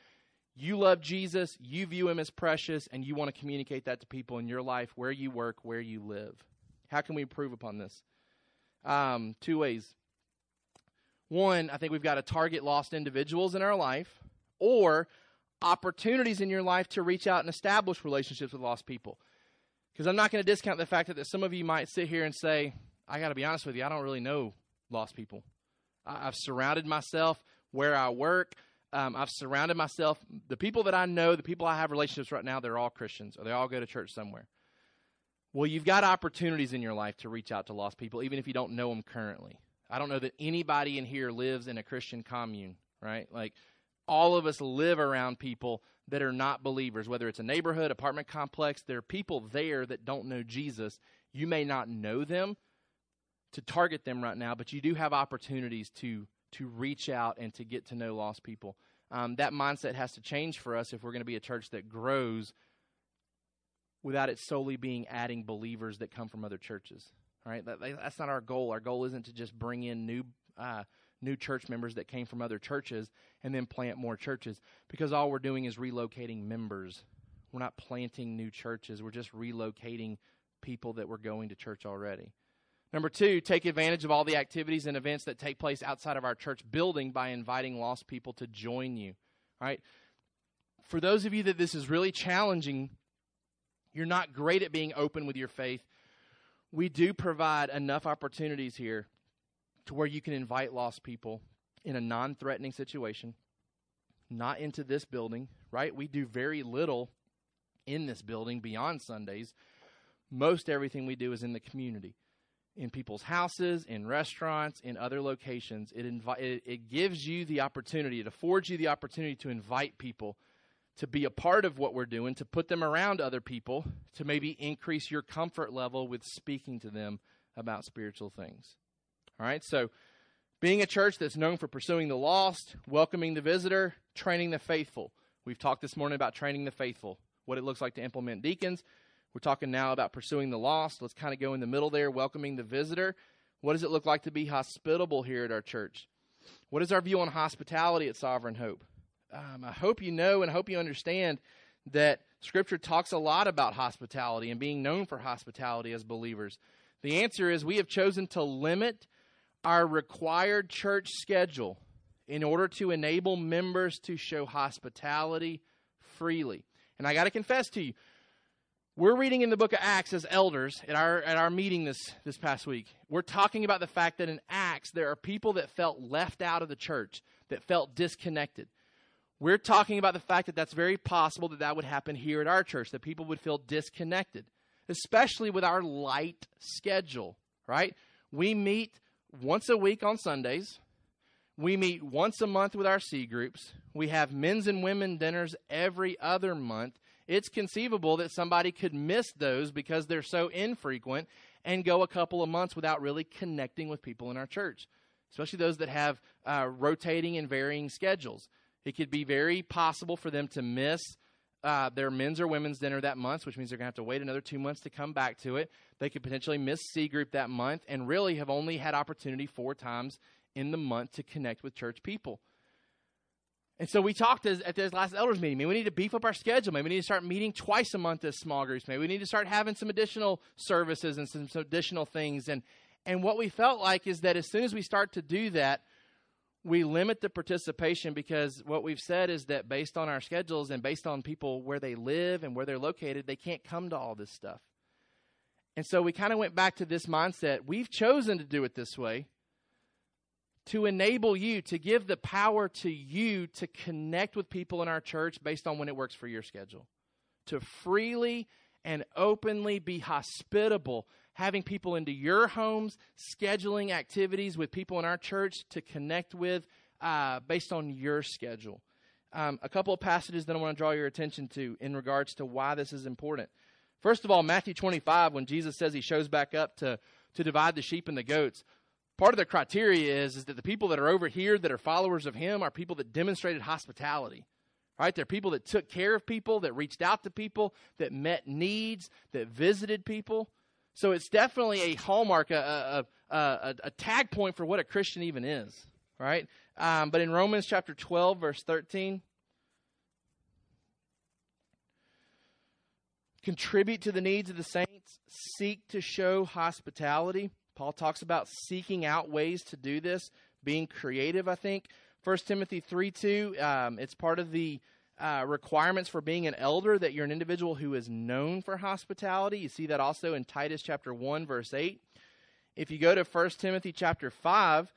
You love Jesus, you view him as precious, and you want to communicate that to people in your life, where you work, where you live. How can we improve upon this? Um, two ways. One, I think we've got to target lost individuals in our life or opportunities in your life to reach out and establish relationships with lost people. Because I'm not going to discount the fact that, some of you might sit here and say, I got to be honest with you, I don't really know lost people. I've surrounded myself where I work. Um, I've surrounded myself. The people that I know, the people I have relationships right now, they're all Christians or they all go to church somewhere. Well, you've got opportunities in your life to reach out to lost people, even if you don't know them currently. I don't know that anybody in here lives in a Christian commune, right? Like all of us live around people that are not believers, whether it's a neighborhood, apartment complex, there are people there that don't know Jesus. You may not know them to target them right now, but you do have opportunities to to reach out and to get to know lost people. Um, that mindset has to change for us if we're going to be a church that grows without it solely being adding believers that come from other churches. All right, that, that's not our goal. Our goal isn't to just bring in new uh, new church members that came from other churches and then plant more churches because all we're doing is relocating members. We're not planting new churches. We're just relocating people that were going to church already. Number two, take advantage of all the activities and events that take place outside of our church building by inviting lost people to join you. All right. For those of you that this is really challenging, you're not great at being open with your faith. We do provide enough opportunities here to where you can invite lost people in a non threatening situation, not into this building, right? We do very little in this building beyond Sundays. Most everything we do is in the community, in people's houses, in restaurants, in other locations. It, invi- it, it gives you the opportunity, it affords you the opportunity to invite people to be a part of what we're doing, to put them around other people, to maybe increase your comfort level with speaking to them about spiritual things. All right, so being a church that's known for pursuing the lost, welcoming the visitor, training the faithful. We've talked this morning about training the faithful, what it looks like to implement deacons. We're talking now about pursuing the lost. Let's kind of go in the middle there, welcoming the visitor. What does it look like to be hospitable here at our church? What is our view on hospitality at Sovereign Hope? Um, I hope you know and I hope you understand that Scripture talks a lot about hospitality and being known for hospitality as believers. The answer is we have chosen to limit our required church schedule in order to enable members to show hospitality freely. And I got to confess to you, we're reading in the book of Acts as elders at our at our meeting this this past week. We're talking about the fact that in Acts there are people that felt left out of the church, that felt disconnected. We're talking about the fact that that's very possible that that would happen here at our church, that people would feel disconnected, especially with our light schedule, right? We meet once a week on Sundays. We meet once a month with our C groups. We have men's and women dinners every other month. It's conceivable that somebody could miss those because they're so infrequent and go a couple of months without really connecting with people in our church, especially those that have uh, rotating and varying schedules. It could be very possible for them to miss uh, their men's or women's dinner that month, which means they're going to have to wait another two months to come back to it. They could potentially miss C group that month and really have only had opportunity four times in the month to connect with church people. And so we talked as, at this last elders meeting. Maybe we need to beef up our schedule. Maybe we need to start meeting twice a month as small groups. Maybe we need to start having some additional services and some, some additional things. And and what we felt like is that as soon as we start to do that, we limit the participation because what we've said is that based on our schedules and based on people where they live and where they're located, they can't come to all this stuff. And so we kind of went back to this mindset. We've chosen to do it this way to enable you, to give the power to you to connect with people in our church based on when it works for your schedule, to freely and openly be hospitable having people into your homes, scheduling activities with people in our church to connect with uh, based on your schedule. Um, a couple of passages that I want to draw your attention to in regards to why this is important. First of all, Matthew 25, when Jesus says he shows back up to, to divide the sheep and the goats, part of the criteria is, is that the people that are over here that are followers of him are people that demonstrated hospitality. Right? They're people that took care of people, that reached out to people, that met needs, that visited people. So it's definitely a hallmark, a, a, a, a tag point for what a Christian even is. Right? Um, but in Romans chapter 12, verse 13, contribute to the needs of the saints, seek to show hospitality. Paul talks about seeking out ways to do this, being creative, I think. 1 Timothy 3 2, um, it's part of the uh, requirements for being an elder that you're an individual who is known for hospitality. You see that also in Titus chapter 1, verse 8. If you go to 1 Timothy chapter 5,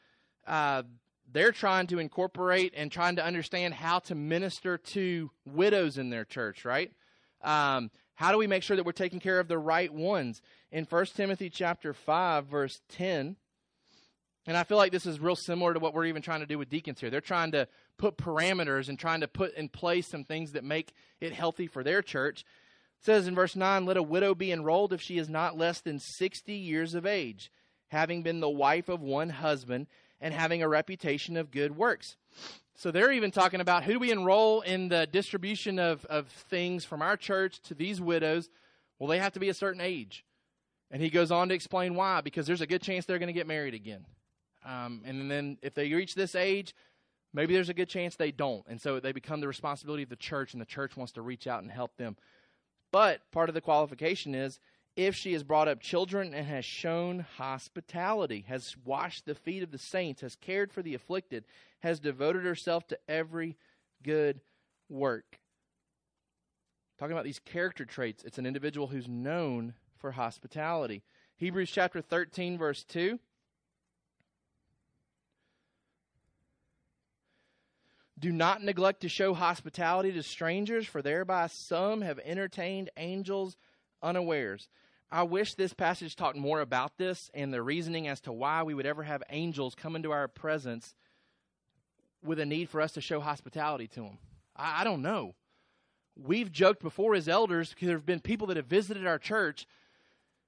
uh, they're trying to incorporate and trying to understand how to minister to widows in their church, right? Um, how do we make sure that we're taking care of the right ones? In 1 Timothy chapter 5, verse 10, and I feel like this is real similar to what we're even trying to do with deacons here. They're trying to put parameters and trying to put in place some things that make it healthy for their church. It says in verse 9, Let a widow be enrolled if she is not less than 60 years of age, having been the wife of one husband and having a reputation of good works. So they're even talking about who do we enroll in the distribution of, of things from our church to these widows? Well, they have to be a certain age. And he goes on to explain why, because there's a good chance they're going to get married again. Um, and then if they reach this age, maybe there's a good chance they don't. And so they become the responsibility of the church, and the church wants to reach out and help them. But part of the qualification is if she has brought up children and has shown hospitality, has washed the feet of the saints, has cared for the afflicted, has devoted herself to every good work. Talking about these character traits, it's an individual who's known for hospitality. Hebrews chapter 13, verse 2. Do not neglect to show hospitality to strangers, for thereby some have entertained angels unawares. I wish this passage talked more about this and the reasoning as to why we would ever have angels come into our presence with a need for us to show hospitality to them. I, I don't know. We've joked before as elders because there have been people that have visited our church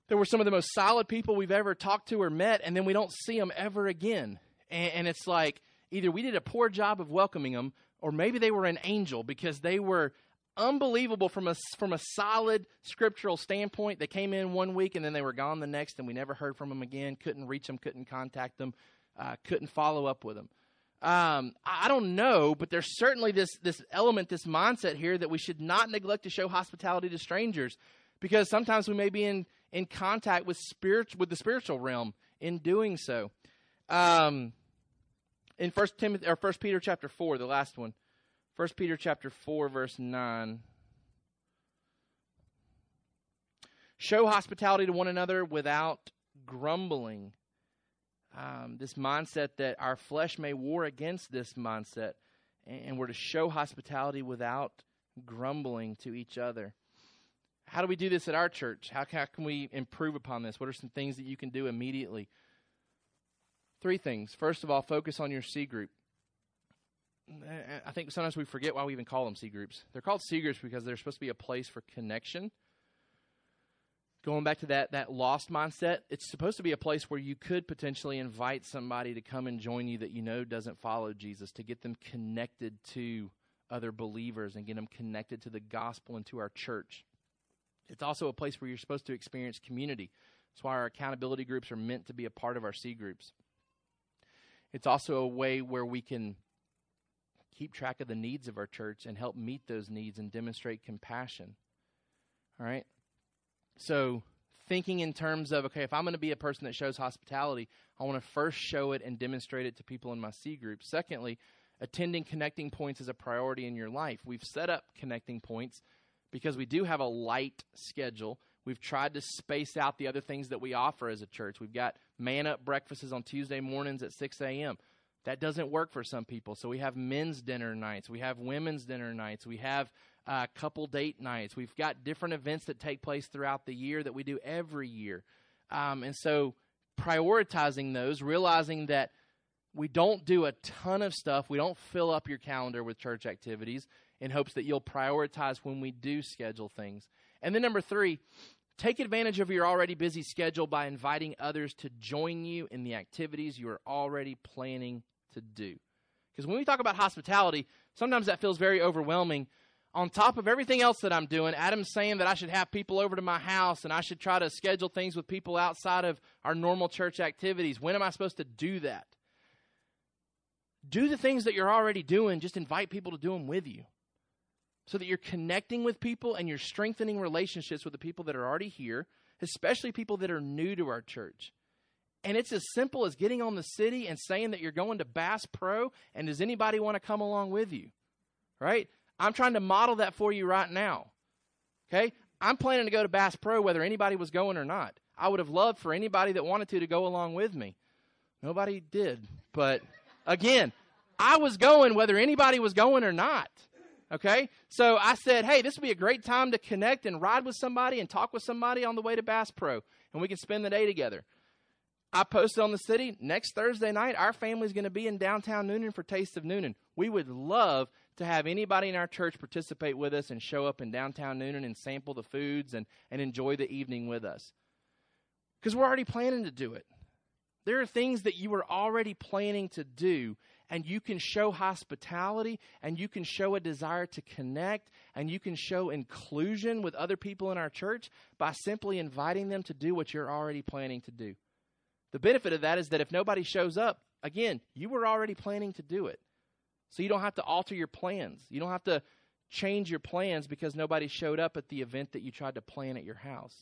that were some of the most solid people we've ever talked to or met, and then we don't see them ever again. And, and it's like either we did a poor job of welcoming them, or maybe they were an angel because they were unbelievable from a from a solid scriptural standpoint. They came in one week and then they were gone the next, and we never heard from them again. Couldn't reach them, couldn't contact them, uh, couldn't follow up with them. Um, I don't know, but there's certainly this this element, this mindset here that we should not neglect to show hospitality to strangers, because sometimes we may be in in contact with spirit with the spiritual realm in doing so. Um, in First Timothy or First Peter chapter four, the last one. First Peter chapter 4 verse 9. Show hospitality to one another without grumbling. Um, this mindset that our flesh may war against this mindset, and we're to show hospitality without grumbling to each other. How do we do this at our church? How, how can we improve upon this? What are some things that you can do immediately? Three things. First of all, focus on your C group. I think sometimes we forget why we even call them C groups. They're called C groups because they're supposed to be a place for connection. Going back to that that lost mindset, it's supposed to be a place where you could potentially invite somebody to come and join you that you know doesn't follow Jesus to get them connected to other believers and get them connected to the gospel and to our church. It's also a place where you're supposed to experience community. That's why our accountability groups are meant to be a part of our C groups. It's also a way where we can keep track of the needs of our church and help meet those needs and demonstrate compassion. All right? So, thinking in terms of, okay, if I'm going to be a person that shows hospitality, I want to first show it and demonstrate it to people in my C group. Secondly, attending connecting points is a priority in your life. We've set up connecting points because we do have a light schedule. We've tried to space out the other things that we offer as a church. We've got man up breakfasts on Tuesday mornings at 6 a.m. That doesn't work for some people. So we have men's dinner nights, we have women's dinner nights, we have uh, couple date nights. We've got different events that take place throughout the year that we do every year. Um, and so prioritizing those, realizing that we don't do a ton of stuff, we don't fill up your calendar with church activities in hopes that you'll prioritize when we do schedule things. And then number three, take advantage of your already busy schedule by inviting others to join you in the activities you are already planning to do. Because when we talk about hospitality, Sometimes that feels very overwhelming. On top of everything else that I'm doing, Adam's saying that I should have people over to my house and I should try to schedule things with people outside of our normal church activities. When am I supposed to do that? Do the things that you're already doing, just invite people to do them with you so that you're connecting with people and you're strengthening relationships with the people that are already here, especially people that are new to our church. And it's as simple as getting on the city and saying that you're going to Bass Pro and does anybody want to come along with you? Right? I'm trying to model that for you right now. Okay? I'm planning to go to Bass Pro whether anybody was going or not. I would have loved for anybody that wanted to to go along with me. Nobody did. But again, I was going whether anybody was going or not. Okay? So I said, hey, this would be a great time to connect and ride with somebody and talk with somebody on the way to Bass Pro, and we can spend the day together. I posted on the city next Thursday night, our family's going to be in downtown Newnan for Taste of Newnan. We would love to have anybody in our church participate with us and show up in downtown Newnan and sample the foods and, and enjoy the evening with us. Because we're already planning to do it. There are things that you are already planning to do and you can show hospitality and you can show a desire to connect and you can show inclusion with other people in our church by simply inviting them to do what you're already planning to do. The benefit of that is that if nobody shows up, again, you were already planning to do it. So you don't have to alter your plans. You don't have to change your plans because nobody showed up at the event that you tried to plan at your house.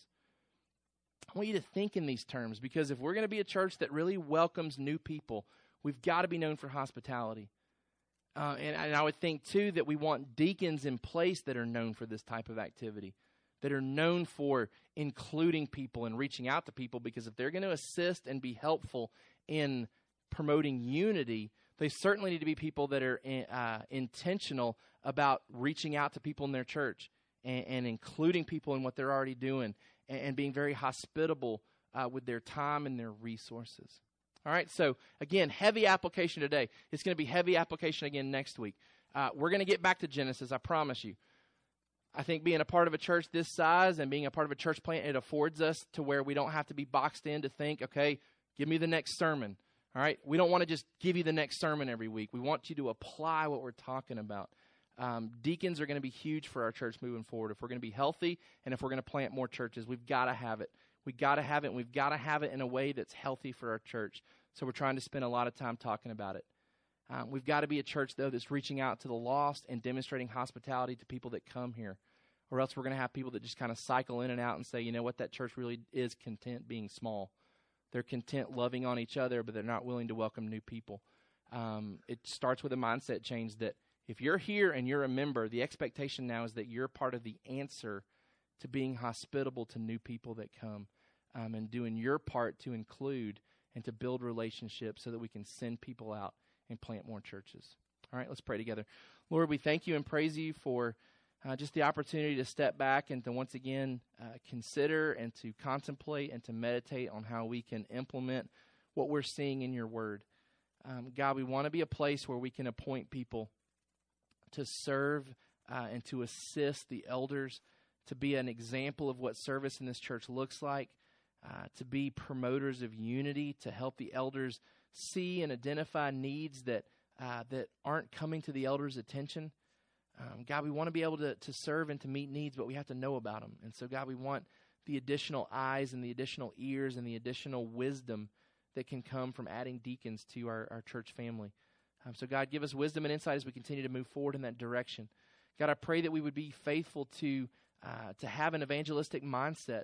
I want you to think in these terms because if we're going to be a church that really welcomes new people, We've got to be known for hospitality. Uh, and, and I would think, too, that we want deacons in place that are known for this type of activity, that are known for including people and reaching out to people, because if they're going to assist and be helpful in promoting unity, they certainly need to be people that are in, uh, intentional about reaching out to people in their church and, and including people in what they're already doing and, and being very hospitable uh, with their time and their resources. All right, so again, heavy application today. It's going to be heavy application again next week. Uh, we're going to get back to Genesis, I promise you. I think being a part of a church this size and being a part of a church plant, it affords us to where we don't have to be boxed in to think, okay, give me the next sermon. All right, we don't want to just give you the next sermon every week. We want you to apply what we're talking about. Um, deacons are going to be huge for our church moving forward. If we're going to be healthy and if we're going to plant more churches, we've got to have it. We got to have it, and we've got to have it in a way that's healthy for our church. So we're trying to spend a lot of time talking about it. Um, we've got to be a church, though, that's reaching out to the lost and demonstrating hospitality to people that come here. Or else we're going to have people that just kind of cycle in and out and say, you know what, that church really is content being small. They're content loving on each other, but they're not willing to welcome new people. Um, it starts with a mindset change that if you're here and you're a member, the expectation now is that you're part of the answer to being hospitable to new people that come um, and doing your part to include and to build relationships so that we can send people out and plant more churches. All right, let's pray together. Lord, we thank you and praise you for uh, just the opportunity to step back and to once again uh, consider and to contemplate and to meditate on how we can implement what we're seeing in your word. Um, God, we want to be a place where we can appoint people to serve uh, and to assist the elders, to be an example of what service in this church looks like, uh, to be promoters of unity, to help the elders see and identify needs that uh, that aren't coming to the elders' attention. Um, God, we want to be able to, to serve and to meet needs, but we have to know about them. And so, God, we want the additional eyes and the additional ears and the additional wisdom that can come from adding deacons to our, our church family. Um, so, God, give us wisdom and insight as we continue to move forward in that direction. God, I pray that we would be faithful to uh, to have an evangelistic mindset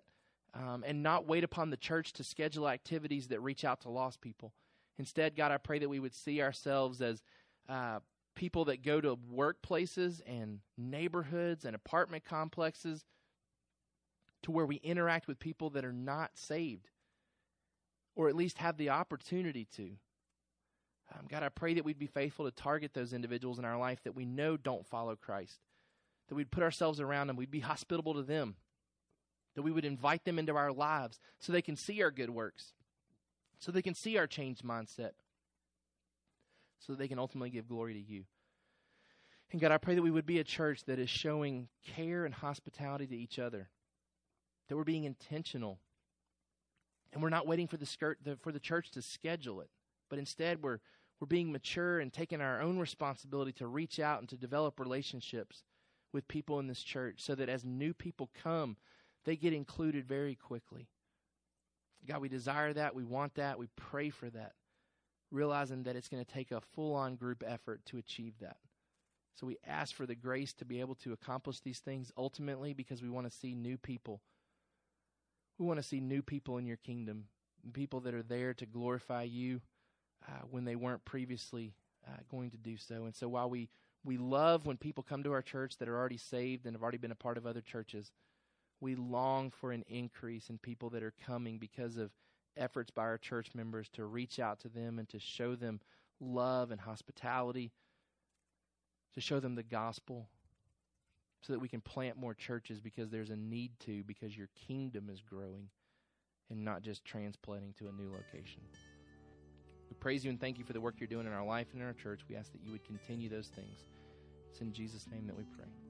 um, and not wait upon the church to schedule activities that reach out to lost people. Instead, God, I pray that we would see ourselves as uh, people that go to workplaces and neighborhoods and apartment complexes to where we interact with people that are not saved or at least have the opportunity to. Um, God, I pray that we'd be faithful to target those individuals in our life that we know don't follow Christ, that we'd put ourselves around them, we'd be hospitable to them that we would invite them into our lives so they can see our good works, so they can see our changed mindset, so they can ultimately give glory to you. And God, I pray that we would be a church that is showing care and hospitality to each other, that we're being intentional, and we're not waiting for the skirt the, for the church to schedule it, but instead we're We're being mature and taking our own responsibility to reach out and to develop relationships with people in this church so that as new people come, they get included very quickly. God, we desire that. We want that. We pray for that, realizing that it's going to take a full on group effort to achieve that. So we ask for the grace to be able to accomplish these things ultimately because we want to see new people. We want to see new people in your kingdom, people that are there to glorify you uh, when they weren't previously uh, going to do so. And so while we, we love when people come to our church that are already saved and have already been a part of other churches, we long for an increase in people that are coming because of efforts by our church members to reach out to them and to show them love and hospitality, to show them the gospel, so that we can plant more churches because there's a need to, because your kingdom is growing and not just transplanting to a new location. We praise you and thank you for the work you're doing in our life and in our church. We ask that you would continue those things. It's in Jesus' name that we pray.